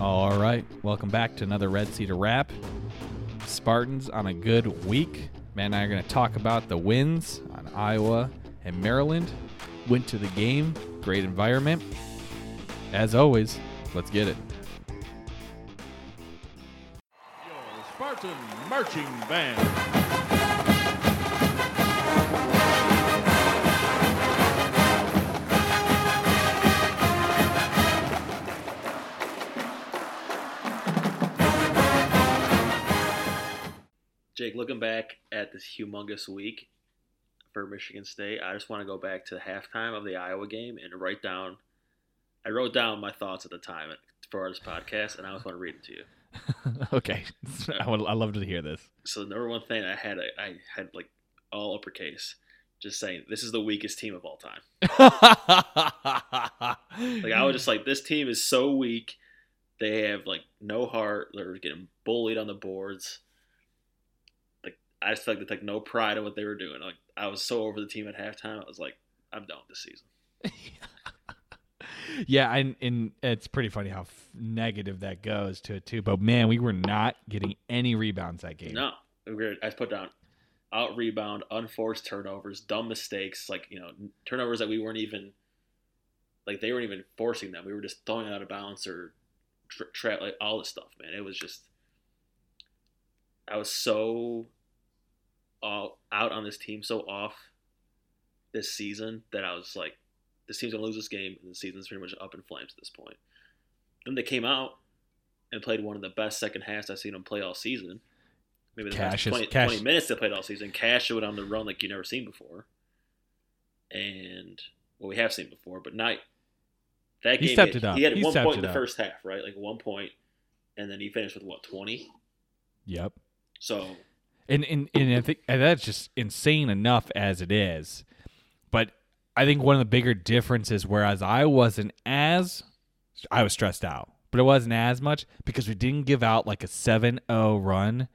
All right, welcome back to another Red Sea to Wrap. Spartans on a good week. Man and I are going to talk about the wins on Iowa and Maryland. Went to the game, great environment. As always, let's get it. Your Spartan Marching Band. Humongous week for Michigan State, I just want to go back to the halftime of the Iowa game and write down. I wrote down my thoughts at the time for this podcast, and I just want to read it to you. okay, I would I love to hear this. So the number one thing I had, I had like all uppercase, just saying this is the weakest team of all time. Like I was just like, this team is so weak. They have like no heart. They're getting bullied on the boards. I just felt like they took no pride in what they were doing. Like I was so over the team at halftime. I was like, I'm done with this season. yeah, and, and it's pretty funny how f- negative that goes to it too. But man, we were not getting any rebounds that game. No, we I put down out rebound, unforced turnovers, dumb mistakes, like you know turnovers that we weren't even like they weren't even forcing them. We were just throwing it out of bounds or tra- tra- like all this stuff. Man, it was just I was so all out on this team, so off this season that I was like, this team's gonna lose this game, and the season's pretty much up in flames at this point. Then they came out and played one of the best second halves I've seen them play all season. Maybe the Cash best 20, Cash- 20 minutes they played all season. Cash showed on the run like you never seen before, and well, we have seen before, but not that He game. stepped he, it up. He had He one point in the up. first half, right? Like one point, and then he finished with what twenty. Yep. So And and, and I think and that's just insane enough as it is. But I think one of the bigger differences, whereas I wasn't as I was stressed out, but it wasn't as much because we didn't give out like a 7-0 run.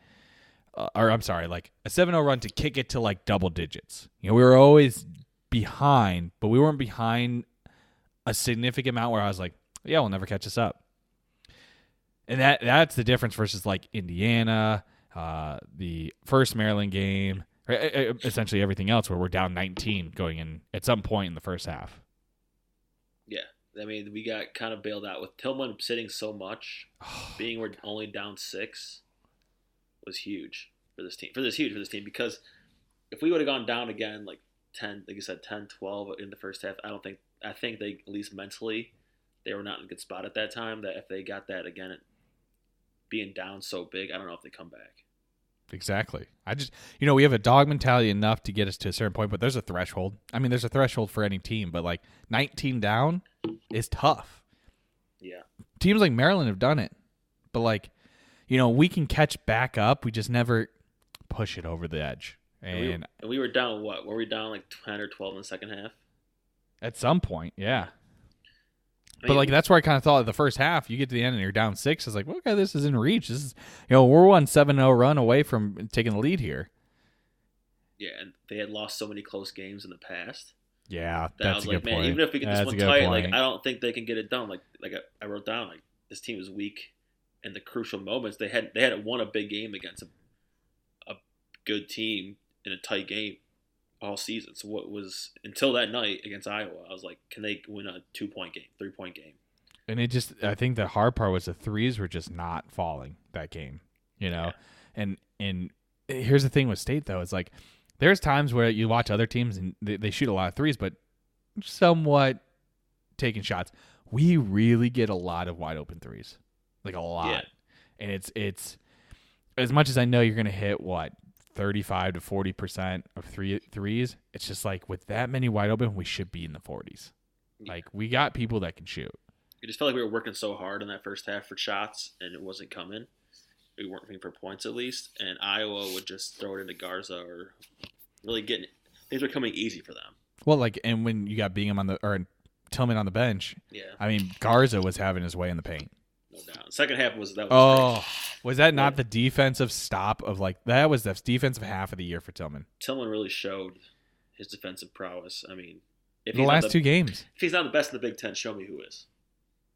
Uh, or I'm sorry, like a 7-0 run to kick it to like double digits. You know, we were always behind, but we weren't behind a significant amount where I was like, yeah, we'll never catch us up. And that that's the difference versus like Indiana, uh, the first Maryland game, essentially everything else where we're down 19 going in at some point in the first half. yeah, I mean we got kind of bailed out with Tillman sitting so much. being we're only down six was huge for this team. For this huge for this team because if we would have gone down again like 10, like you said 10, 12 in the first half, I don't think I think they at least mentally they were not in a good spot at that time that if they got that again being down so big, I don't know if they come back. Exactly. I just, you know, we have a dog mentality enough to get us to a certain point, but there's a threshold. I mean, there's a threshold for any team, but like 19 down is tough. Yeah. Teams like Maryland have done it, but like, you know, we can catch back up. We just never push it over the edge. And we, And and we were down what? Were we down like 10 or 12 in the second half? at some point, yeah. But like that's where I kind of thought the first half, you get to the end and you're down six. It's like, okay, this is in reach. This is, you know, we're one seven zero run away from taking the lead here. yeah, and they had lost so many close games in the past. Yeah, that I was a like, good man, point. even if we get this That's one tight, like. I don't think they can get it done. Like like I, I wrote down, like this team is weak in the crucial moments. They had they had to won a big game against a, a good team in a tight game all season. So what was until that night against Iowa, I was like, can they win a two point game, three point game? And it just, I think the hard part was the threes were just not falling that game, you know? Yeah. And, and here's the thing with state though, it's like there's times where you watch other teams and they, they shoot a lot of threes, but somewhat taking shots. We really get a lot of wide open threes, like a lot. Yeah. And it's, it's as much as I know you're going to hit what, 35 to 40% of three threes. It's just like with that many wide open, we should be in the 40s. Yeah. Like we got people that can shoot. It just felt like we were working so hard in that first half for shots, and it wasn't coming. We weren't working for points at least, and Iowa would just throw it into Garza or really getting things were coming easy for them. Well, like, and when you got Bingham on the or Tillman on the bench, Yeah, I mean, Garza was having his way in the paint. Doubt. Second half was that was Oh, great. was that not Yeah. the defensive stop of like that was the defensive half of the year for Tillman? Tillman really showed his defensive prowess. I mean, if The last not two games. if he's not the best in the Big Ten, show me who is.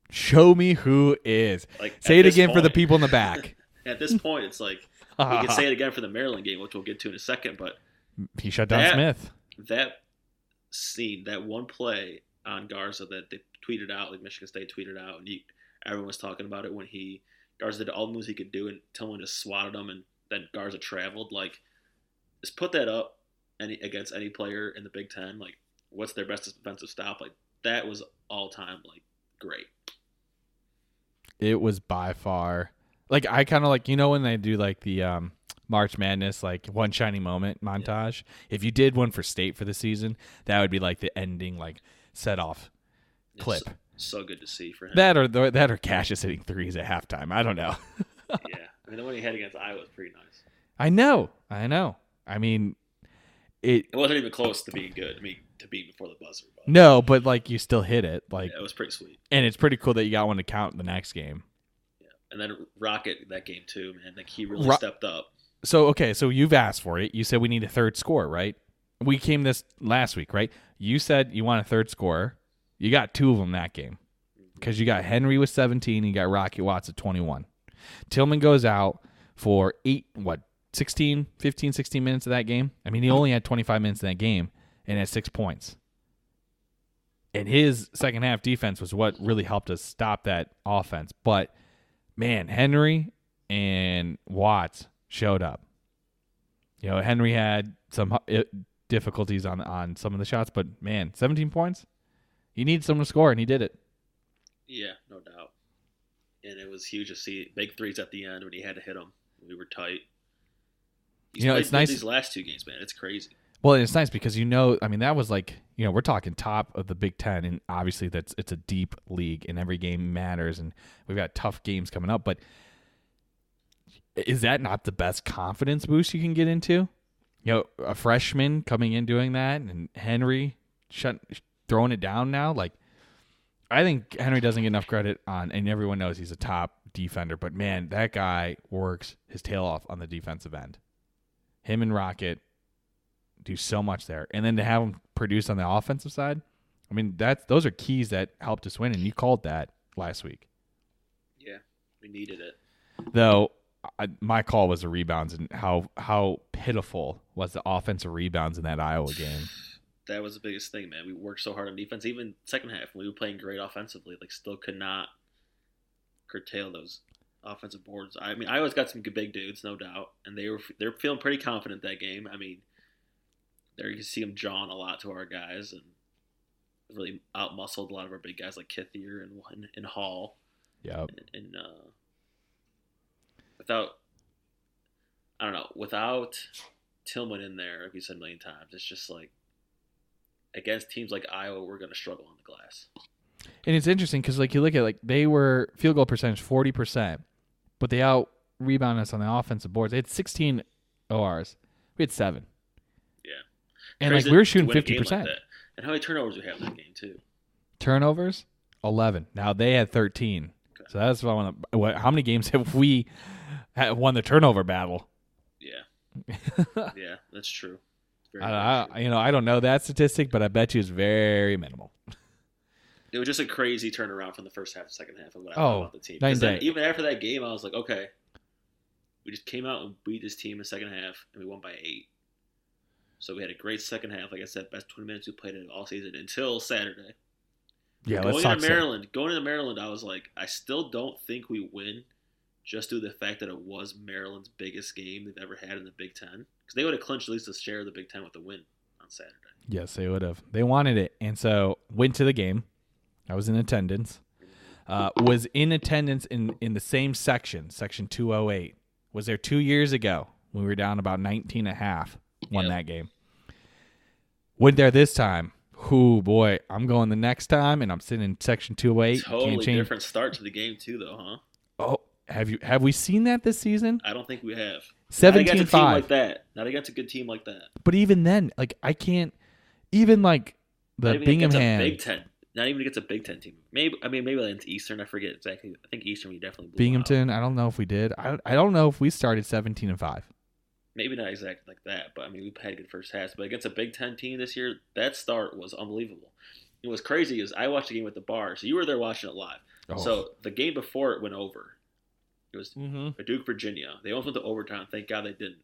Show me who is. Like Say it again for the people in the back. At this point, it's like we can say it again for the Maryland game, which we'll get to in a second. But he shut down That- Smith. that scene, that one play on Garza that they tweeted out, like Michigan State tweeted out, and he, everyone was talking about it when he Garza did all the moves he could do, and Tillman just swatted him, and then Garza traveled. Like, just put that up any against any player in the Big Ten. Like, what's their best defensive stop? Like, that was all time like great. It was by far like I kind of like you know when they do like the um March Madness like one shiny moment montage. If you did one for state for the season, that would be like the ending like set off clip. So, so good to see for him. That or the, that or Cassius hitting threes at halftime. I don't know. yeah, I mean the one he had against Iowa was pretty nice. I know. I know. I mean, it It wasn't even close to being good. I mean, to be before the buzzer. But no, but like you still hit it. Like, yeah, it was pretty sweet. and it's pretty cool that you got one to count in the next game. Yeah, And then Rocket that game too, man. Like he really Ro- stepped up. So okay, so you've asked for it. You said we need a third score, right? We came this last week, right? You said you want a third scorer. You got two of them that game because you got Henry with 17, and you got Rocky Watts at 21. Tillman goes out for eight, what, 16, 15, 16 minutes of that game. I mean, he only had 25 minutes in that game and had six points. And his second half defense was what really helped us stop that offense. But man, Henry and Watts showed up. You know, Henry had some uh, difficulties on on some of the shots, but man, 17 points. You need someone to score, and he did it. Yeah, no doubt. And it was huge to see big threes at the end when he had to hit them. We were tight. He's You know, it's nice- These last two games, man, it's crazy. Well, and it's nice because you know, I mean, that was like you know, we're talking top of the Big Ten, and obviously that's it's a deep league, and every game matters, and we've got tough games coming up. But is that not the best confidence boost you can get into? You know, a freshman coming in doing that, and Henry shut, throwing it down now. Like, I think Henry doesn't get enough credit on, and everyone knows he's a top defender. But man, that guy works his tail off on the defensive end. Him and Rocket do so much there, and then to have him produce on the offensive side. I mean, that's those are keys that helped us win, and you called that last week. Yeah, we needed it. Though I, my call was the rebounds and how how pitiful was the offensive rebounds in that Iowa game. That was the biggest thing, man. We worked so hard on defense. Even second half, we were playing great offensively, like still could not curtail those offensive boards. I mean, I always got some good big dudes, no doubt, and they were they're feeling pretty confident that game. I mean, there you can see them jawing a lot to our guys and really outmuscled a lot of our big guys like Kithier and and, and Hall. Yeah. and, and uh, without I don't know, without Tillman in there, like we said a million times, it's just like against teams like Iowa, we're going to struggle on the glass. And it's interesting because like you look at like they were field goal percentage forty percent, but they out rebounded us on the offensive boards. They had sixteen ORs. We had seven. Yeah, And like we were shooting fifty game like percent. and how many turnovers we have in that game too? Turnovers, eleven. Now they had thirteen. Okay. So that's what I want to. What? How many games have we won the turnover battle? Yeah, yeah, that's true. Very, I, I, you know, I don't know that statistic, but I bet you it's very minimal. It was just a crazy turnaround from the first half to second half of what I Oh, thought about the team. then even after that game, I was like, okay, we just came out and beat this team in the second half, and we won by eight. So we had a great second half. Like I said, best 20 minutes we played it all season until Saturday. Yeah, going let's talk. into Maryland, going into Maryland, I was like, I still don't think we win, just due to the fact that it was Maryland's biggest game they've ever had in the Big Ten. They would have clinched at least a share of the Big Ten with a win on Saturday. Yes, they would have. They wanted it, and so went to the game. I was in attendance. Uh, was in attendance in in the same section, section 208. Was there two years ago when we were down about 19 and a half, won Yep. that game. Went there this time. Whoo boy, I'm going the next time, and I'm sitting in section 208. Can't Totally different start to the game too, though, huh? Oh, have you have we seen that this season? I don't think we have. Not against a team 17-5. like that. Not against a good team like that. But even then, like I can't. Even like the Not even against Binghamton. a Big Ten. Not even against a Big Ten team. Maybe I mean maybe against Eastern. I forget exactly. I think Eastern we definitely blew them out. Binghamton. I don't know if we did. I I don't know if we started 17 and five. Maybe not exactly like that, but I mean we had a good first halves. But against a Big Ten team this year, that start was unbelievable. It was crazy is I watched the game at the bar, so you were there watching it live. Oh. So the game before it went over. It was mm-hmm. Duke, Virginia. They almost went to overtime. Thank God they didn't.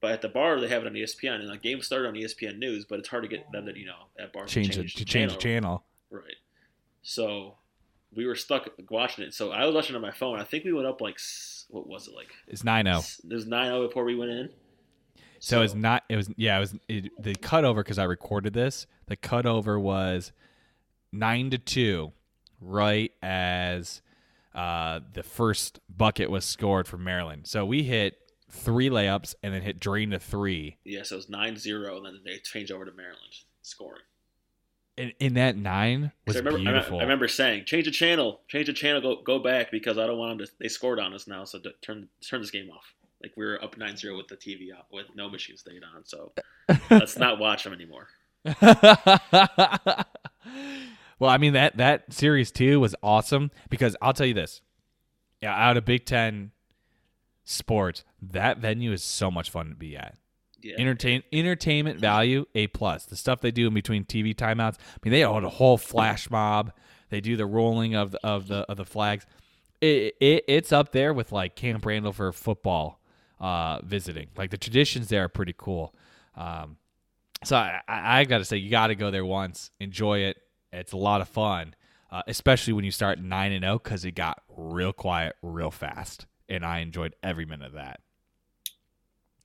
But at the bar, they have it on ESPN, and the game started on ESPN News. But it's hard to get them to, you know, at bar change it to change the channel. Right. So we were stuck watching it. So I was watching it on my phone. I think we went up like what was it like? It's nine zero. It was nine zero before we went in. So it's not. It was yeah. It was it, the cutover because I recorded this. The cutover was nine to two, right as uh, the first bucket was scored for Maryland. So we hit three layups and then hit drain to three. yeah. So it was 9-0, and then they changed over to Maryland scoring. And in that nine was I remember, beautiful. I remember saying, "Change the channel, change the channel, go go back because I don't want them to." They scored on us now, so turn turn this game off. Like we were up 9-0 with the TV out, with no machine stayed on. So let's not watch them anymore. well, I mean that that series too was awesome because I'll tell you this. Yeah, out of Big Ten sports, that venue is so much fun to be at. Yeah, Entertain entertainment value A plus. The stuff they do in between TV timeouts. I mean, they own a whole flash mob. They do the rolling of the, of the of the flags. It, it it's up there with like Camp Randall for football uh, visiting. Like the traditions there are pretty cool. Um, so I, I, I got to say, you got to go there once, enjoy it. It's a lot of fun, uh, especially when you start nine and zero because it got real quiet real fast, and I enjoyed every minute of that.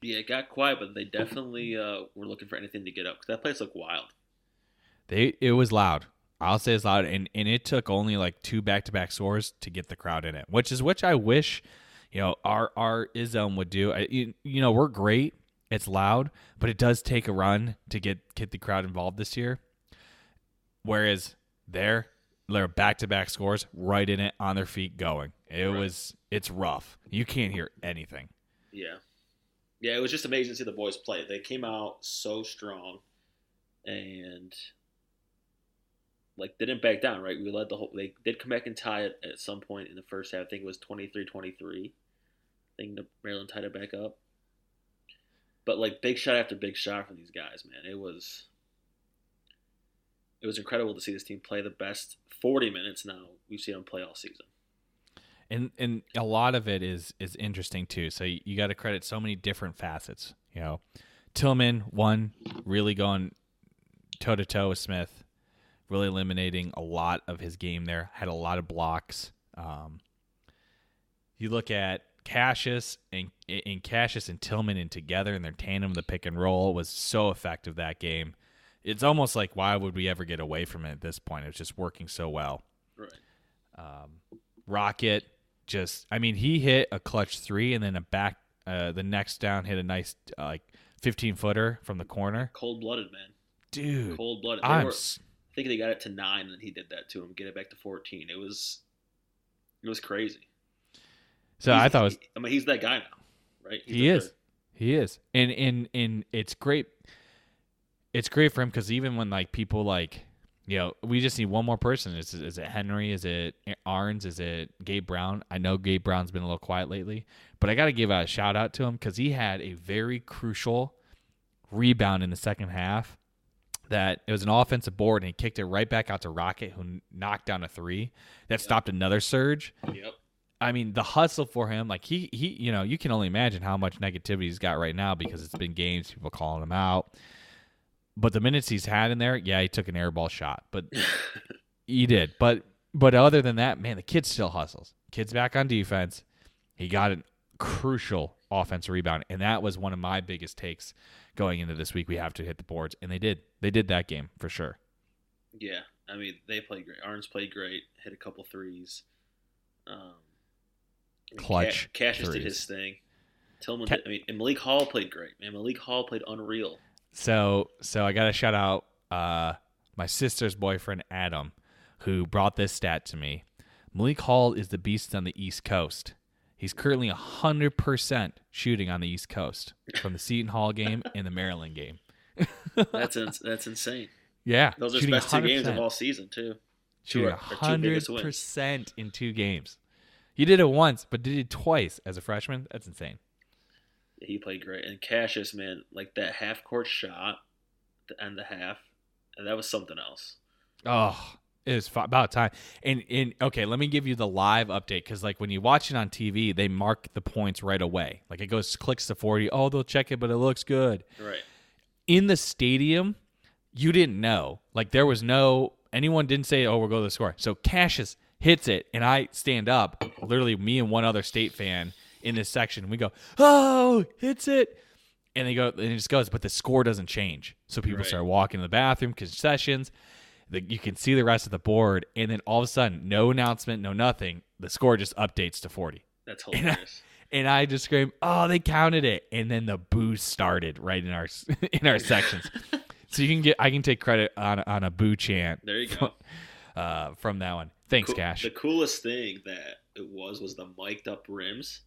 yeah, it got quiet, but they definitely uh, were looking for anything to get up because that place looked wild. They it was loud. I'll say it's loud, and and it took only like two back to back scores to get the crowd in it, which is which I wish, you know, our our Izzone would do. I, you, you know, we're great. It's loud, but it does take a run to get get the crowd involved this year. Whereas there, they're back to back scores, right in it, on their feet, going. It Right. was it's rough. You can't hear anything. Yeah. Yeah, it was just amazing to see the boys play. They came out so strong and like they didn't back down, right? We led the whole they did come back and tie it at some point in the first half. I think it was 23-23. I think the Maryland tied it back up. But like big shot after big shot from these guys, man. It was it was incredible to see this team play the best 40 minutes now we've seen them play all season. and and a lot of it is is interesting too. So you, you got to credit so many different facets. You know, Tillman one really going toe to toe with Smith, really eliminating a lot of his game there. Had a lot of blocks. Um, you look at Cassius and and Cassius and Tillman and together and their tandem, the pick and roll was so effective that game. It's almost like why would we ever get away from it at this point? It's just working so well. Right. Um, Rocket just, I mean, he hit a clutch three and then a back, uh, the next down hit a nice uh, like 15 footer from the corner. Cold blooded, man. Dude, Cold blooded. I'm were, s- I think they got it to nine, and he did that to him, get it back to fourteen. It was, it was crazy. so He's- I thought it was I mean, he's that guy now, right? He's he is third. he is and and and it's great it's great for him because even when like people like you know we just need one more person. Is, is it henry? Is it Ahrens? Is it gabe brown? I know gabe brown's been a little quiet lately but i gotta give a shout out to him because he had a very crucial rebound in the second half that it was an offensive board and he kicked it right back out to rocket who knocked down a three that stopped another surge. Yep. I mean, the hustle for him, like he he, you know, you can only imagine how much negativity he's got right now because it's been games, people calling him out. But the minutes he's had in there, yeah, he took an airball shot, but he did. But but other than that, man, the kid still hustles. Kid's back on defense. He got a crucial offensive rebound, and that was one of my biggest takes going into this week. We have to hit the boards, and they did. They did that game for sure. Yeah, I mean, they played great. Ahrens played great. Hit a couple threes. Um, I mean, Clutch Ca- Cassius did his thing. Tillman, Ca- did, I mean, and Malik Hall played great. Man, Malik Hall played unreal. So so I got to shout out uh, my sister's boyfriend Adam, who brought this stat to me. Malik Hall is the beast on the East Coast. He's currently hundred percent shooting on the East Coast from the Seton Hall game and the Maryland game. That's ins- that's insane. Yeah, Those are his best two games of all season too. shooting Two are- are two hundred percent in two games. He did it once, but did it twice as a freshman. That's insane. He played great. And Cassius, man, like that half court shot to end the half, and that was something else. Oh, It was about time. And and okay, let me give you the live update because like when you watch it on TV, they mark the points right away. Like it goes clicks to forty. Oh, they'll check it, but it looks good. Right. In the stadium, you didn't know. Like there was no anyone didn't say, "Oh, we'll go to the score." So Cassius hits it, and I stand up. Literally, me and one other state fan in this section. We go, "Oh, hits it!" And they go, and it just goes, but the score doesn't change. So people Right. start walking to the bathroom, concessions. The, you can see the rest of the board, and then all of a sudden, no announcement, no nothing. The score just updates to forty. That's And I- hilarious. And I just screamed, "Oh, they counted it!" And then the boo started right in our in our sections. So you can get, I can take credit on on a boo chant. There you go. uh, from that one. Thanks, Cool- Cash. The coolest thing that it was was the mic'd up rims.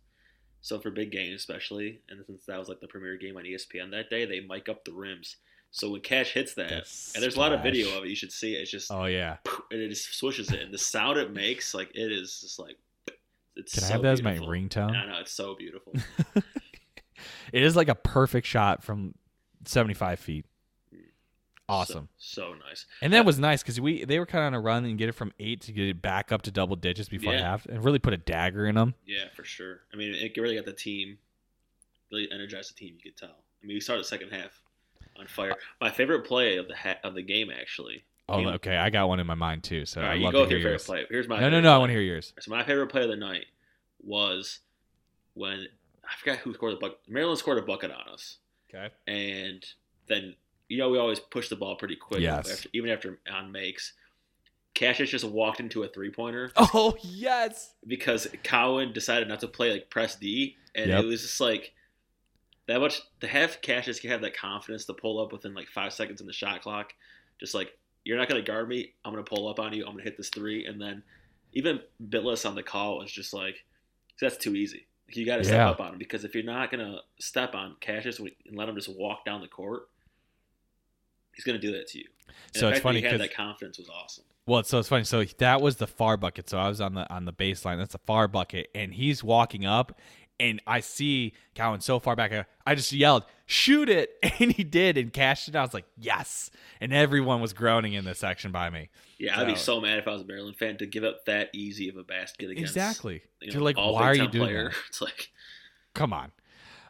So for big games, especially, and since that was like the premier game on ESPN that day, they mic up the rims. So when Cash hits that, and there's a lot of video of it, you should see it. It's just Oh yeah. and it just swishes it, and the sound it makes, like it is just like it's. Can I have that as my beautiful. ringtone? I know it's so beautiful. It is like a perfect shot from 75 feet. Awesome. So, so nice. And that uh, was nice because we they were kind of on a run and get it from eight to get it back up to double digits before Yeah. half, and really put a dagger in them. Yeah, for sure. I mean, it really got the team, really energized the team. You could tell. I mean, we started the second half on fire. My favorite play of the ha- of the game, actually. Oh, You- okay. I got one in my mind too. So right, you love go with hear your favorite yours. play. Here's my No, no, no. I want to hear yours. So my favorite play of the night was when I forgot who scored the bucket. Maryland scored a bucket on us, Okay. and then you know we always push the ball pretty quick, Yes. after, even after on makes. Cassius just walked into a three pointer Oh yes. because Cowan decided not to play like press D, and Yep. it was just like that much to have Cassius have that confidence to pull up within like five seconds in the shot clock. Just like you're not gonna guard me, I'm gonna pull up on you, I'm gonna hit this three, and then even Bilas on the call was just like that's too easy. You got to step Yeah. up on him because if you're not gonna step on Cassius and let him just walk down the court, he's gonna do that to you. And So it's funny he had 'cause- that confidence was awesome. Well, so it's funny. So that was the far bucket. So I was on the on the baseline. That's the far bucket, and he's walking up, and I see Cowan so far back. I- just yelled, "Shoot it!" And he did, and cashed it. I was like, "Yes!" And everyone was groaning in the section by me. Yeah, I'd be So- so mad if I was a Maryland fan to give up that easy of a basket against exactly. you You're know, like, why are you doing player. that? It's like Come on.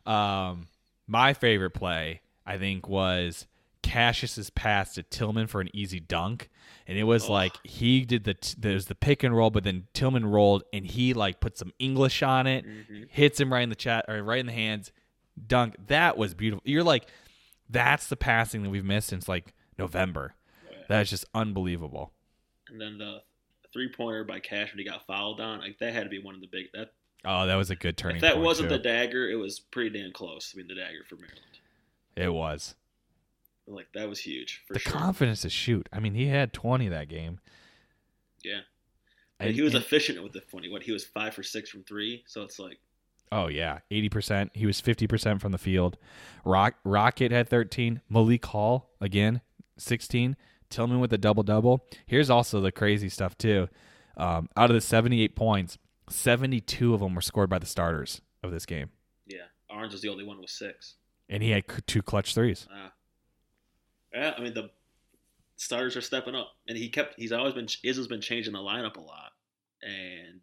Um, my favorite play, I think, was Cassius's pass to Tillman for an easy dunk, and it was Oh. like he did the there's the pick and roll, but then Tillman rolled and he like put some English on it, Mhm. hits him right in the chat or right in the hands, dunk. That was beautiful. You're like, that's the passing that we've missed since like November. That is just unbelievable. and then the three pointer by Cash when he got fouled on, like that had to be one of the big that Oh, that was a good turning. if that wasn't too. the dagger, it was pretty damn close. I mean the dagger for Maryland. it was Like that was huge for the sure. confidence to shoot. I mean, he had 20 that game. yeah. And And- he was and- efficient with the funny. What he was five for six from three, so it's like Oh yeah, eighty percent. He was fifty percent from the field. Rock Rocket had thirteen. Malik Hall again, sixteen. Tillman with a double double. Here's also the crazy stuff too. Um, out of the seventy-eight points, seventy-two of them were scored by the starters of this game, yeah, Ahrens was the only one with six. and he had two clutch threes. Uh, yeah, I mean the starters are stepping up, and he kept. He's always been. Izzo's been changing the lineup a lot, and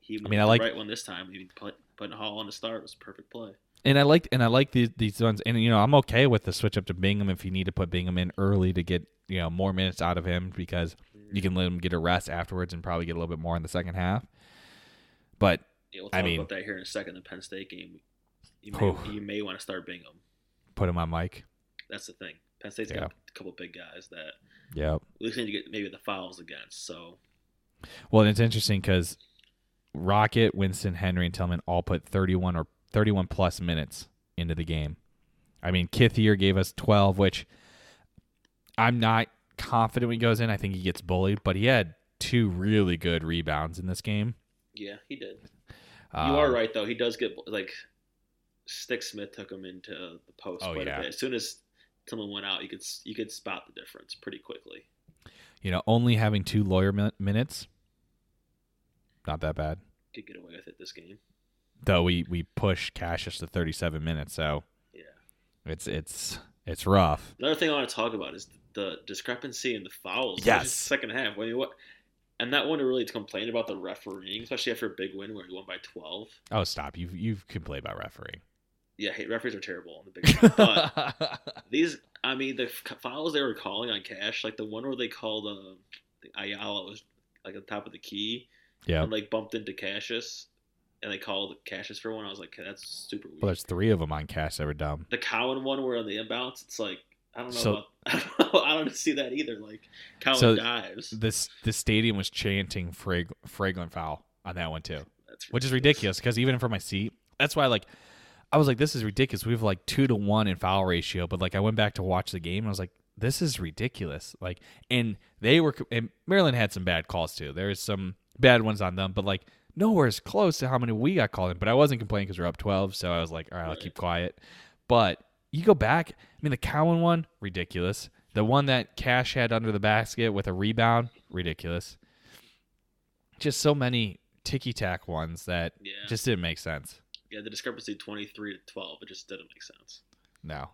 he. I mean, I the like- right one this time. He put, putting Hall on the start was a perfect play. And I like and I like these these ones. And you know, I'm okay with the switch up to Bingham if you need to put Bingham in early to get you know more minutes out of him because you can let him get a rest afterwards and probably get a little bit more in the second half. But Yeah, we'll I talk mean- about that here in a second. The Penn State game, you may, Whew. you may want to start Bingham. put him on Mike. That's the thing. Penn State's Yeah. got a couple big guys that Yep. we need to get maybe the fouls against. So Well, and it's interesting because Rocket, Winston, Henry, and Tillman all put 31 or 31 plus minutes into the game. I mean, Kithier gave us 12, which I'm not confident when he goes in. I think he gets bullied, but he had two really good rebounds in this game. yeah, he did. You uh, are right though. He does get like Stix Smith took him into the post Oh, quite yeah. a bit. As soon as Tillman went out, you could you could spot the difference pretty quickly. You know, only having two Loyer min- minutes, not that bad. Could get away with it this game. Though we we push Cassius to 37 minutes, so Yeah. it's it's it's rough. Another thing I want to talk about is the discrepancy in the fouls. Yes. second half. I mean, what? I'm not one to really complain about the refereeing, especially after a big win where he won by 12. Oh, stop! You've you've complained about refereeing. Yeah, hey, referees are terrible on the big. But these, I mean, the fouls they were calling on Cash, like the one where they called um, the Ayala was like at the top of the key yeah. and like bumped into Cassius, and they called Cassius for one. I was like, that's super weird. Well, there's three of them on cash that were dumb. the Cowan one where on the inbounds, it's like I don't know. So- about, I don't know. I don't see that either. Like Cowan So- dives. This the stadium was chanting frag, fragrant foul on that one too, which is ridiculous because even from my seat, that's why like I was like, this is ridiculous. We have like two to one in foul ratio, but like I went back to watch the game and I was like, this is ridiculous. Like, and they were and Maryland had some bad calls too. There's some bad ones on them, but like nowhere as close to how many we got called in. But I wasn't complaining because we are up twelve, so I was like, all right, I'll keep quiet. But you go back. I mean, the Cowan one, ridiculous. The one that Cash had under the basket with a rebound, ridiculous. Just so many ticky tack ones that Yeah. just didn't make sense. Yeah, the discrepancy twenty three to twelve, it just didn't make sense. No,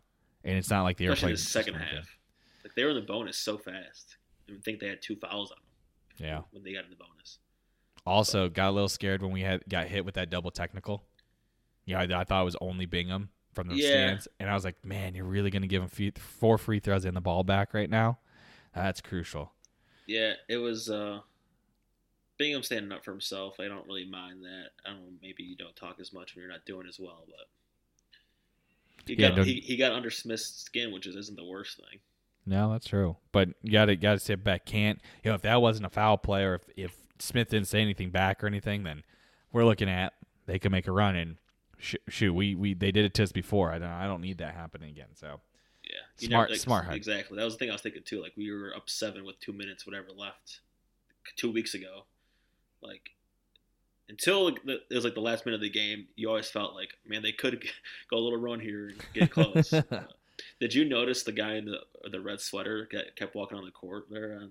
and it's not like the Especially airplane. the second half. Like they were in the bonus so fast. I think they had two fouls on them Yeah. when they got in the bonus. Also, got a little scared when we had got hit with that double technical. Yeah, I, I thought it was only Bingham from the Yeah. stands, and I was like, man, you're really gonna give him fe- four free throws and the ball back right now? That's crucial. Yeah, it was uh Bingham standing up for himself. I don't really mind that. I don't know, maybe you don't talk as much when you're not doing as well, but he Yeah, got he, he got under Smith's skin, which is, isn't the worst thing. No, that's true. But you gotta gotta sit back. Can't you know if that wasn't a foul play or if, if Smith didn't say anything back or anything, then we're looking at they could make a run and sh- shoot. We we they did it to us before. I don't I don't need that happening again. So Yeah, You Smart- smart head. Exactly. That was the thing I was thinking too. Like we were up seven with two minutes, whatever left, two weeks ago. Like until the, it was like the last minute of the game, you always felt like, man, they could go a little run here and get close. Uh, Did you notice the guy in the the red sweater get, kept walking on the court there? On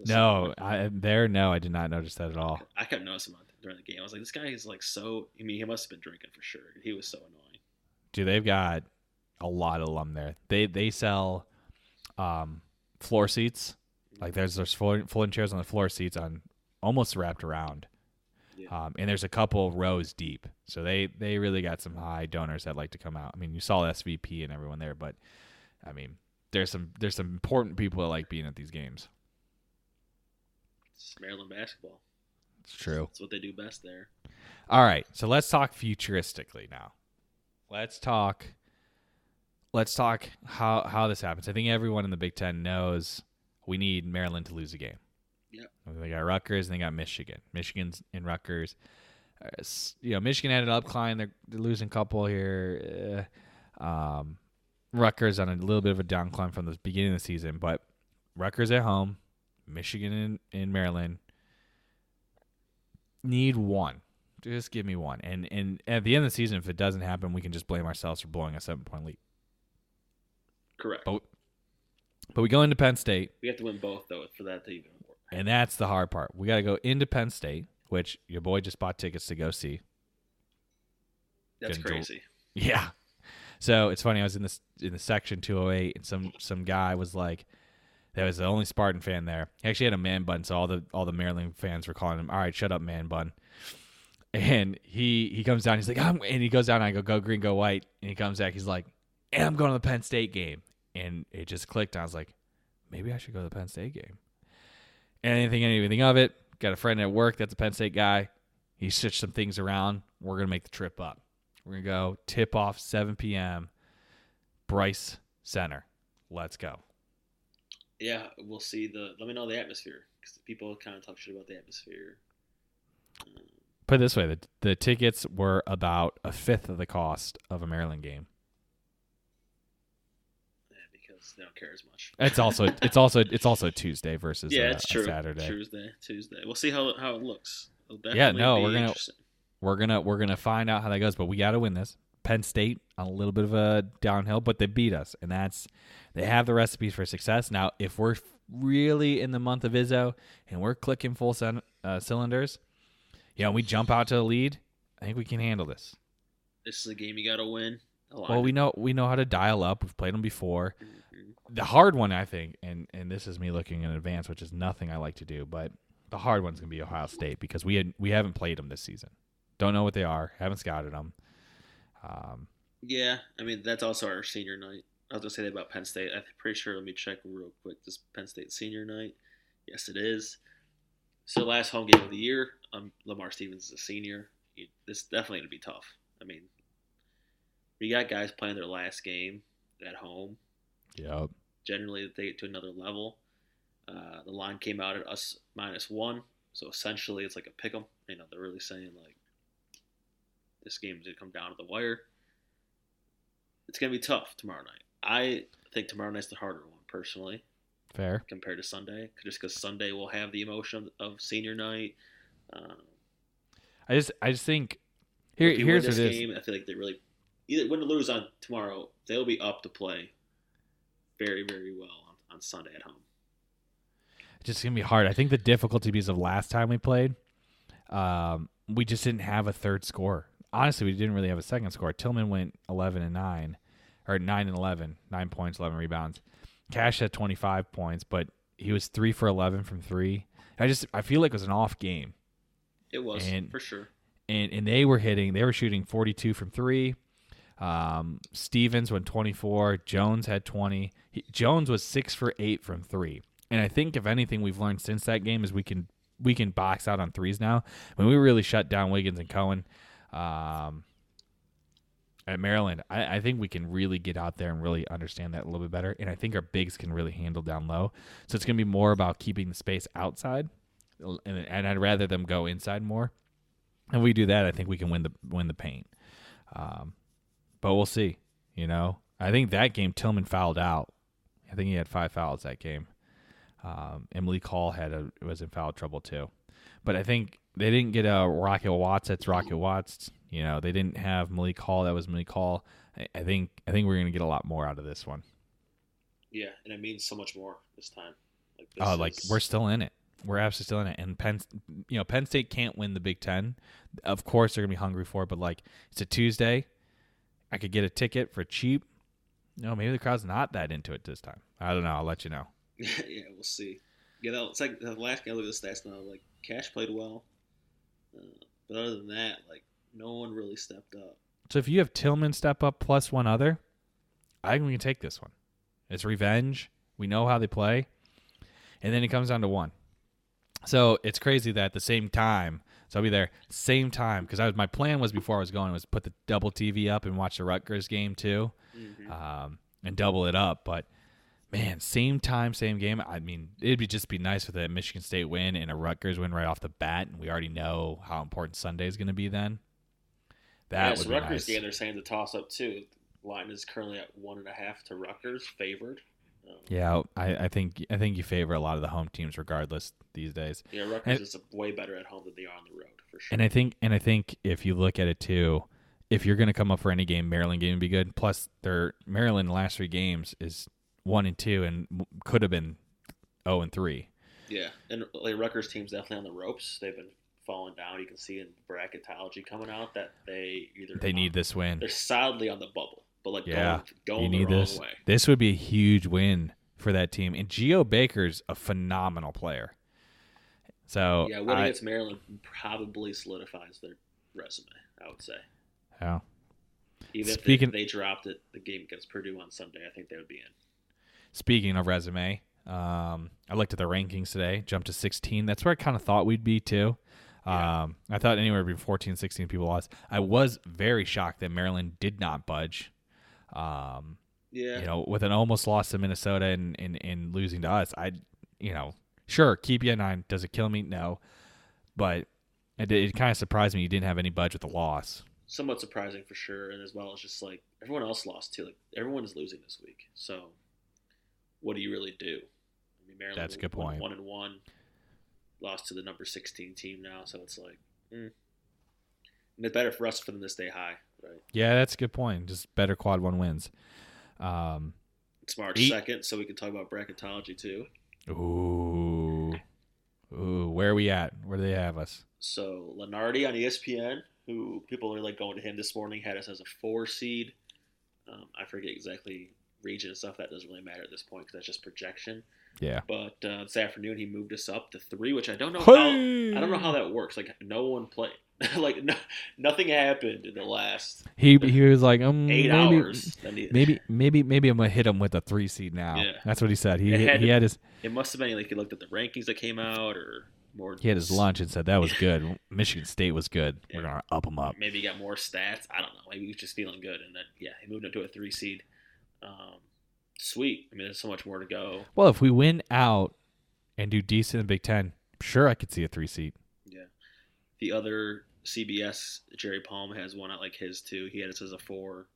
the no. I there no, I did not notice that at all. I kept noticing him during the game. I was like, this guy is like so. I mean, he must have been drinking for sure. He was so annoying. Dude, they've got a lot of alum there. They they sell um, floor seats. Like there's there's folding chairs on the floor seats on almost wrapped around. Yeah. Um, and there's a couple rows deep. So they they really got some high donors that like to come out. I mean, you saw SVP and everyone there, but I mean, there's some there's some important people that like being at these games. It's Maryland basketball. It's true. That's what they do best there. All right, so let's talk futuristically now. Let's talk. Let's talk how how this happens. I think everyone in the Big Ten knows we need Maryland to lose a game. Yep. They got Rutgers and they got Michigan. Michigan's in Rutgers. Uh, you know, Michigan had an upcline. They're, they're losing a couple here. Uh, um, Rutgers on a little bit of a downcline from the beginning of the season, but Rutgers at home, Michigan in, in Maryland. Need one. Just give me one. And and at the end of the season, if it doesn't happen, we can just blame ourselves for blowing a seven point lead. Correct. But but we go into Penn State, We have to win both though for that to even. And that's the hard part. We got to go into Penn State, which your boy just bought tickets to go see. That's crazy. Yeah. So it's funny. I was in this in the section 208, and some some guy was like, "That was the only Spartan fan there." He actually had a man bun, so all the all the Maryland fans were calling him, "All right, shut up, man bun." And he he comes down. He's like, I'm, and he goes down. And I go, "Go green, go white." And he comes back. He's like, "And I'm going to the Penn State game." And it just clicked. I was like, maybe I should go to the Penn State game. And I didn't think anything of it. Got a friend at work that's a Penn State guy. He switched some things around. We're gonna make the trip up. We're gonna go tip off 7 p.m. Bryce Center. Let's go. Yeah, we'll see the. Let me know the atmosphere because people kind of talk shit about the atmosphere. Put it this way: the the tickets were about a fifth of the cost of a Maryland game. They don't care as much. It's also it's also it's also Tuesday versus yeah, a, it's true. Saturday. Tuesday, Tuesday. We'll see how how it looks. Yeah, no, we're gonna- We're gonna we're gonna find out how that goes, but we got to win this. Penn State on a little bit of a downhill, but they beat us, and that's they have the recipes for success. Now, if we're really in the month of Izzo and we're clicking full cen- uh, cylinders, you know, we jump out to the lead. I think we can handle this. This is a game you got to win. A lot. Well, we know we know how to dial up. We've played them before. The hard one, I think, and and this is me looking in advance, which is nothing I like to do, but the hard one's gonna be Ohio State because we had we haven't played them this season. Don't know what they are. Haven't scouted them. Um, Yeah, I mean that's also our senior night. I was gonna say that about Penn State. I'm pretty sure. Let me check real quick. This Penn State senior night. Yes, it is. So last home game of the year. Um, Lamar Stevens is a senior. This is definitely gonna be tough. I mean, we got guys playing their last game at home. Yep. Generally, they get to another level. Uh, the line came out at us minus one, so essentially it's like a pick 'em. You know, they're really saying like this game's gonna come down to the wire. It's gonna be tough tomorrow night. I think tomorrow night's the harder one personally Fair. compared to Sunday, just because Sunday will have the emotion of senior night. Um, I just I just think here here's this it is. game, I feel like they really either win or lose on tomorrow. They'll be up to play very very well on, on Sunday at home. It's just gonna be hard. I think the difficulty because of last time we played, um, we just didn't have a third score. Honestly, we didn't really have a second score. Tillman went eleven and nine, or nine and 11, nine points, eleven rebounds. Cash had twenty five points, but he was three for eleven from three. I just I feel like it was an off game, It was And- for sure. and and they were hitting. They were shooting forty two from three. Um, Stevens went 24. Jones had 20. He, Jones was six for eight from three. And I think if anything we've learned since that game is we can we can box out on threes now. When we really shut down Wiggins and Cowan um, at Maryland, I, I think we can really get out there and really understand that a little bit better. And I think our bigs can really handle down low. So it's gonna be more about keeping the space outside, and, and I'd rather them go inside more. And we do that, I think we can win the win the paint. Um, but we'll see. You know, I think that game Tillman fouled out. I think he had five fouls that game. Um, Emily Call had a was in foul trouble too. But I think they didn't get a Rocket Watts. That's Rocket Watts. You know, they didn't have Malik Hall. That was Malik Hall. I, I think I think we're gonna get a lot more out of this one. Yeah, and it means so much more this time. Like Oh, like is- we're still in it. We're absolutely still in it. And Penn, you know, Penn State can't win the Big Ten. Of course, they're gonna be hungry for it. But like, it's a Tuesday. I could get a ticket for cheap. No, maybe the crowd's not that into it this time. I don't know. I'll let you know. yeah, we'll see. Yeah, that, it's like the last game. I look at the stats now. Like Cash played well, uh, but other than that, like no one really stepped up. So if you have Tillman step up plus one other, I think we can take this one. It's revenge. We know how they play, and then it comes down to one. So it's crazy that at the same time, so I'll be there same time because I was my plan was before I was going was put the double TV up and watch the Rutgers game too, um, and double it up. But man, same time, same game. I mean, it'd be just be nice with a Michigan State win and a Rutgers win right off the bat, and we already know how important Sunday is going to be then. That yeah, would so be Rutgers nice. game they're saying the toss up too. Line is currently at one and a half to Rutgers, favored. Yeah, I, I think I think you favor a lot of the home teams regardless these days. yeah, Rutgers And- is way better at home than they are on the road for sure. And I think and I think if you look at it too, if you're going to come up for any game, Maryland game would be good. Plus, their Maryland last three games is one and two, and could have been zero and three. yeah, and like, Rutgers team's definitely on the ropes. They've been falling down. You can see in bracketology coming out that they either They need this win. they're solidly on the bubble, but like Yeah, going, You need the wrong this. way. This would be a huge win for that team. And Geo Baker's a phenomenal player. So Yeah, winning I, against Maryland probably solidifies their resume. I would say, yeah. even Speaking- if they, they dropped it, the game against Purdue on Sunday, I think they would be in. Speaking of resume, um, I looked at the rankings today, jumped to 16. That's where I kind of thought we'd be too. Yeah. Um, I thought anywhere between 14 and 16 people lost. I was very shocked that Maryland did not budge. Um, Yeah, you know, with an almost loss to Minnesota and, and, and losing to us, I, you know, sure, keep you at nine. Does it kill me? No. But it, it kind of surprised me you didn't have any budge with the loss. somewhat surprising for sure, and as well as just like everyone else lost too. Like everyone is losing this week, so what do you really do? I mean, Maryland That's a good point. One and one, lost to the number sixteen team now, so it's like, mm. and it's better for us for them to stay high, right? Yeah, that's a good point. Just better quad one wins. Um, It's March second, so we can talk about bracketology too. Ooh. Ooh, where are we at? Where do they have us? So Lunardi on ESPN, who people are like going to him this morning, had us as a four seed. Um, I forget exactly region and stuff, that doesn't really matter at this point because that's just projection. Yeah. But uh, this afternoon he moved us up to three, which I don't know how I don't know how that works. Like no one played. like no, nothing happened in the last He he was like, um, eight maybe, hours. Maybe maybe maybe I'm gonna hit him with a three seed now. Yeah. That's what he said. He had he had his it must have been like he looked at the rankings that came out, or more. he had his lunch and said that was good. Michigan State was good. We're gonna up him up. Maybe he got more stats. I don't know. Maybe he was just feeling good, and then yeah, he moved into a three seed. Um, sweet. I mean, there's so much more to go. Well, if we win out and do decent in the Big Ten, sure I could see a three seed. The other CBS, Jerry Palm has one at like his too. He had it as a four.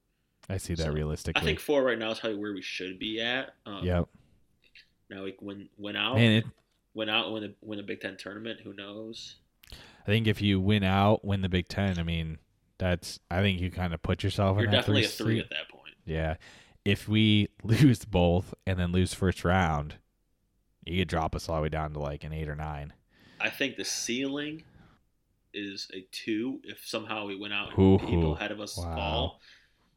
I see that So, realistically. I think four right now is probably where we should be at. Um, Yep. Now we win win out, Man, it, win out, win the win a Big Ten tournament. Who knows? I think if you win out, win the Big Ten, I mean, that's I think you kind of put yourself You're in that definitely three a three seed. at that point. Yeah. If we lose both and then lose first round, you could drop us all the way down to like an eight or nine. I think the ceiling is a two. If somehow we went out and Ooh, people ahead of us wow. fall,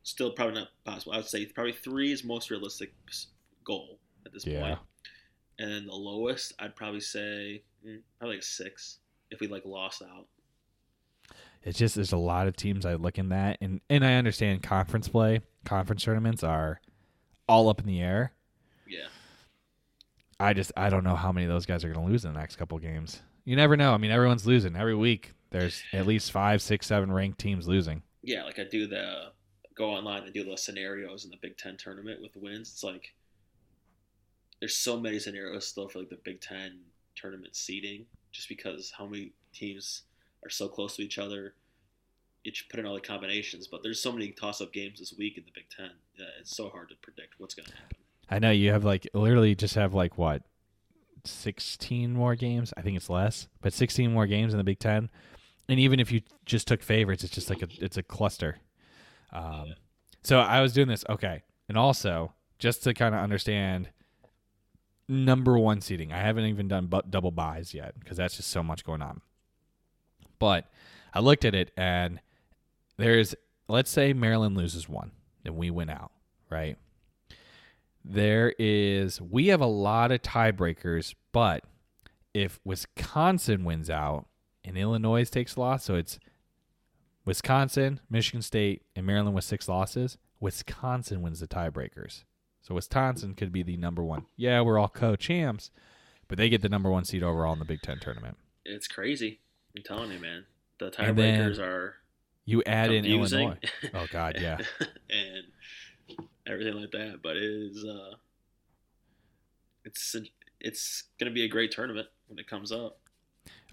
still probably not possible. I would say probably three is most realistic goal at this Yeah. point. And then the lowest, I'd probably say mm, probably like six if we like lost out. It's just there's a lot of teams I look in that and and I understand conference play, conference tournaments are all up in the air. Yeah, I just I don't know how many of those guys are going to lose in the next couple games. You never know. I mean, everyone's losing every week. There's at least five, six, seven ranked teams losing. yeah. Like I do the go online and do the scenarios in the Big Ten tournament with wins. It's like there's so many scenarios still for like the Big Ten tournament seeding, just because how many teams are so close to each other. You should put in all the combinations, but there's so many toss-up games this week in the Big Ten. It's so hard to predict what's going to happen. I know you have like literally just have like what 16 more games. I think it's less, but 16 more games in the Big 10. And even if you just took favorites, it's just like a it's a cluster. Um, Yeah. so I was doing this okay. And also, just to kind of understand number 1 seating. I haven't even done bu- double byes yet because that's just so much going on. But I looked at it and there's let's say Maryland loses one, and we win out, right? there is we have a lot of tiebreakers, but if Wisconsin wins out and Illinois takes a loss, so it's Wisconsin, Michigan State, and Maryland with six losses, Wisconsin wins the tiebreakers. So Wisconsin could be the number one. Yeah, we're all co-champs, but they get the number one seed overall in the Big Ten tournament. It's crazy. I'm telling you, man. The tiebreakers are You add in. Illinois. Oh God, yeah. and everything like that. But it is uh, it's it's gonna be a great tournament when it comes up.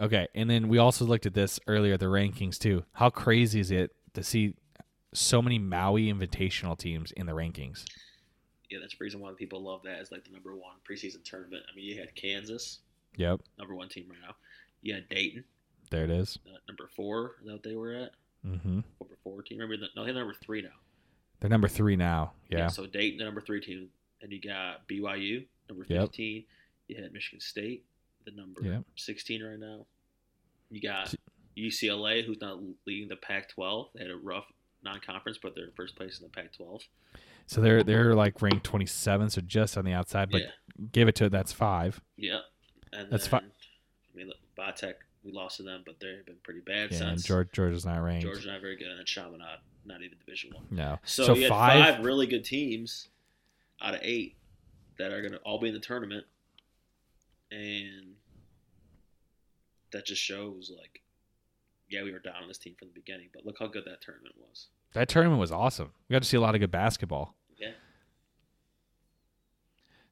Okay, and then we also looked at this earlier, the rankings too. How crazy is it to see so many Maui Invitational teams in the rankings? Yeah, that's the reason why people love that as like the number one preseason tournament. I mean, you had Kansas, Yep, number one team right now. You had Dayton, there it is. uh, number four. That they were at? Mm-hmm. Number four team. Remember? The, no, they're number three now. They're number three now. Yeah, So Dayton, the number three team, and you got BYU, number Yep. fifteen. You had Michigan State, the number Yep. sixteen right now. You got UCLA, who's not leading the Pac-12. They had a rough non-conference, but they're in first place in the Pac-12. so they're they're like ranked twenty seven, so just on the outside. But yeah, give it to that's five. yeah. And That's then, fi- I mean, look, we lost to them, but they've been pretty bad Yeah, since. George Georgia's not ranked. Georgia's not very good, and then Chaminade, not even Division One. No, So, so, you five. five really good teams out of eight that are going to all be in the tournament, and that just shows like, yeah, we were down on this team from the beginning, but look how good that tournament was. That tournament was awesome. We got to see a lot of good basketball. Yeah,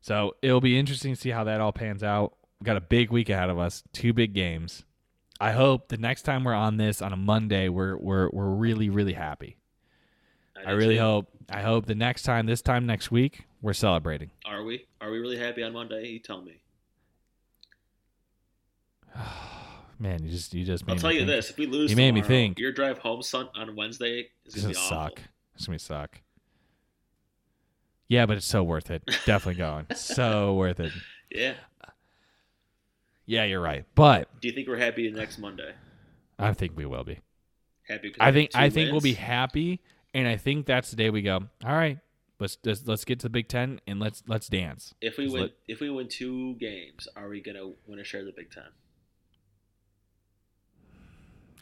So it'll be interesting to see how that all pans out. We got a big week ahead of us, two big games. I hope the next time we're on this on a Monday, we're we're we're really really happy. I do really too. hope. I hope the next time, this time next week, we're celebrating. Are we? Are we really happy on Monday? You tell me. Man, you just you just. Made I'll tell you think. this: if we lose, You made me think. Your drive home son, on Wednesday is gonna gonna be awful. suck. It's gonna suck. Yeah, but it's so worth it. Definitely going. so worth it. Yeah. Yeah, you're right. But Do you think we're happy next Monday? I think we will be. Happy? I think I think we'll be happy, and I think that's the day we go. All right, Let's let's, let's get to the Big Ten and let's let's dance. If we win, let- if we win two games, are we gonna win a share of the Big Ten?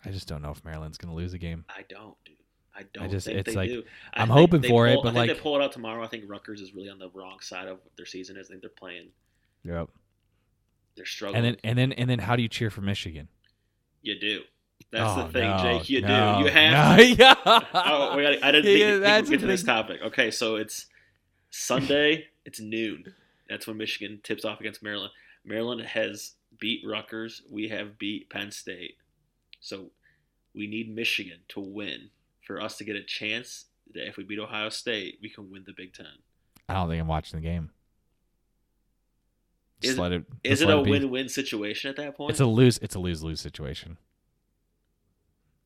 I just don't know if Maryland's going to lose a game. I don't, dude. I don't I just- it's like- do. I'm hoping for it, but I think like- they pull it out tomorrow. I think Rutgers is really on the wrong side of what their season is. I think they're playing. Yep. They're struggling. And then and then and then how do you cheer for Michigan? you do. That's Oh, the thing, no, Jake. You no, do. You have. no, yeah. Oh, we gotta, I didn't Yeah, think, we'd get to this topic. Okay, so it's Sunday. it's noon. That's when Michigan tips off against Maryland. Maryland has beat Rutgers. We have beat Penn State. So we need Michigan to win for us to get a chance that if we beat Ohio State, we can win the Big Ten. I don't think I'm watching the game. Just Is- let it. Is it a win-win situation at that point? It's a lose. It's a lose lose situation.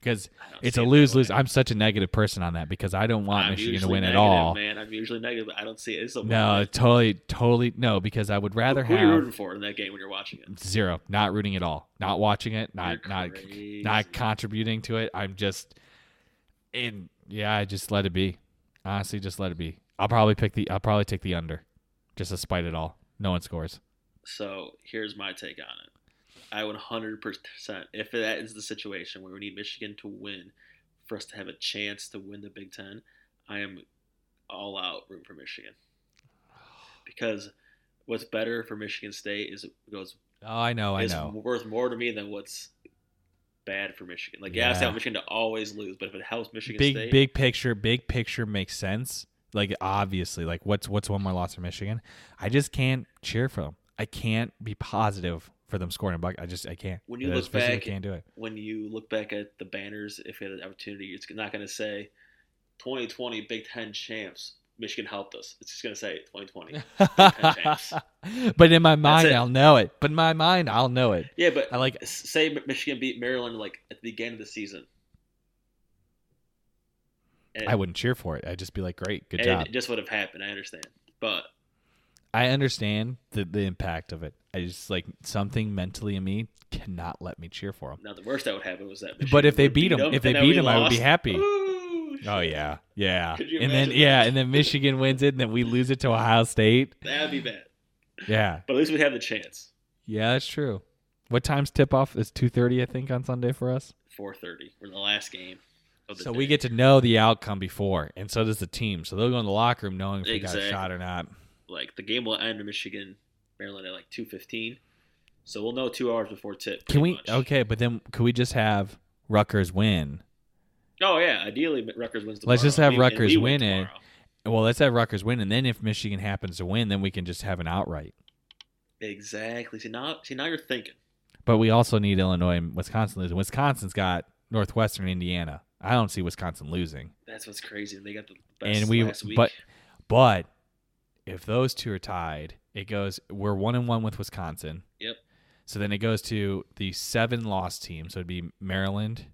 Because it's a lose lose. I'm such a negative person on that because I don't want I'm Michigan to win at all. Man, I'm usually negative, but I don't see it. It's a No, win-win. totally, totally no. Because I would rather who, who are you have rooting for in that game when you're watching it? zero. Not rooting at all. Not watching it. Not not not contributing to it. I'm just, and yeah, I just let it be. Honestly, just let it be. I'll probably pick the. I'll probably take the under, just to spite it all. No one scores. So here's my take on it. I would 100%, if that is the situation where we need Michigan to win for us to have a chance to win the Big Ten, I am all out rooting for Michigan. Because what's better for Michigan State is it goes Oh, I know. I is know. worth more to me than what's bad for Michigan. Like, yeah, I say I Yeah. want Michigan to always lose, but if it helps Michigan Big State, big picture. Big picture makes sense. Like obviously, like what's what's one more loss for Michigan? I just can't cheer for them. I can't be positive for them scoring a buck. I just I can't. When you look back- can't do it. when you look back at the banners, if you had an opportunity, it's not going to say 2020 Big Ten champs. Michigan helped us. It's just going to say 2020. Ten but in my mind. I'll know it. But in my mind, I'll know it. Yeah, but I like- say Michigan beat Maryland like at the beginning of the season. And, I wouldn't cheer for it. I'd just be like, great, good and job. it just would have happened. I understand, but I understand the the impact of it. I just like something mentally in me cannot let me cheer for them. now the worst that would happen was that. But if they would beat 'em- if they beat we 'em, I would be happy. Ooh, Oh yeah, yeah. And then imagine yeah, and then Michigan wins it, and then we lose it to Ohio State. that'd be bad. Yeah, But at least we have the chance. yeah, that's true. What time's tip off? Is two thirty, I think, on Sunday for us. 4:30. We're in the last game. So day. we get to know the outcome before, and so does the team. So they'll go in the locker room knowing if we got a shot or not. like the game will end in Michigan, Maryland at like two fifteen. So we'll know two hours before tip. Can we? much. Okay, but then could we just have Rutgers win? Oh yeah, ideally Rutgers wins tomorrow. Let's just have We- and Rutgers we win it. Well, let's have Rutgers win, and then if Michigan happens to win, then we can just have an outright. Exactly. See now, see now you're thinking. But we also need Illinois and Wisconsin losing. Wisconsin's got Northwestern, Indiana. I don't see Wisconsin losing. That's what's crazy. They got the best And we- last week. but- But if those two are tied, it goes. We're one and one with Wisconsin. Yep. So then it goes to the seven loss team. So it'd be Maryland,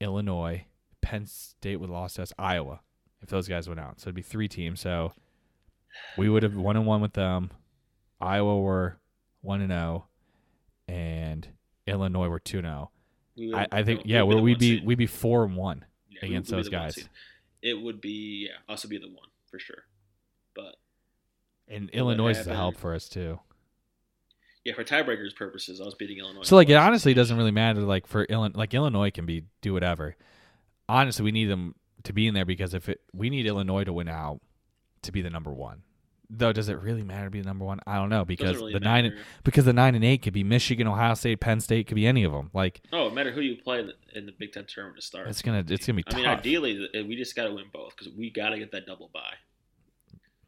Illinois, Penn State would lost us, Iowa. If those guys went out, so it'd be three teams. So we would have one and one with them. Iowa were one and zero, and Illinois were two and oh. zero. I, I think yeah, where we'd be we'd be four and one. Yeah, against those guys. It would be yeah, us would be the one for sure. But And Illinois is a help for us too. yeah, for tiebreakers purposes, I was beating Illinois. So like it honestly doesn't really matter. Like for Illinois, like Illinois can be do whatever. Honestly, we need them to be in there because if it we need Illinois to win out to be the number one. Though, does it really matter to be the number one? I don't know because really the nine matter. because the nine and eight could be Michigan, Ohio State, Penn State, could be any of them. Like Oh, no matter who you play in the, in the Big Ten tournament to start. it's gonna it's gonna be I tough. mean, ideally, we just got to win both because we got to get that double bye.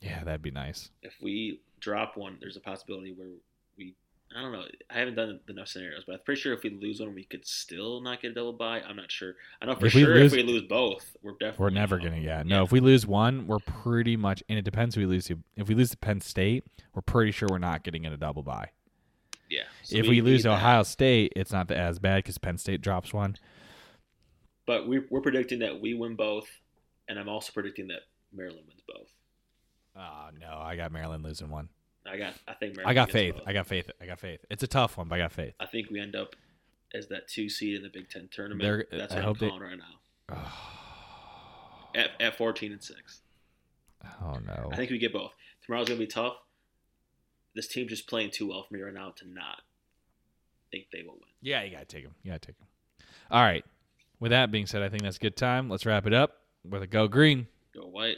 Yeah, that'd be nice. If we drop one, there's a possibility where we. I don't know. I haven't done enough scenarios, but I'm pretty sure if we lose one, we could still not get a double bye. I'm not sure. I know for If we sure lose- if we lose both, we're definitely We're never gonna yeah. No, if we lose one, we're pretty much and it depends who we lose to. If we lose to Penn State, we're pretty sure we're not getting in a double bye. yeah. So if we, lose need that. Ohio State, it's not as bad because Penn State drops one. but we, we're predicting that we win both, and I'm also predicting that Maryland wins both. Oh no, I got Maryland losing one. I got. I think Maryland. I got faith. both. I got faith. I got faith. It's a tough one, but I got faith. I think we end up as that two seed in the Big Ten tournament. They're- That's I what hope I'm they- calling right now. At, at 14 and six. Oh no. I think we get both. Tomorrow's gonna be tough. This team's just playing too well for me right now to not think they will win. Yeah, you gotta take them. You gotta take them. All right. With that being said, I think that's a good time. Let's wrap it up with a go green. Go white.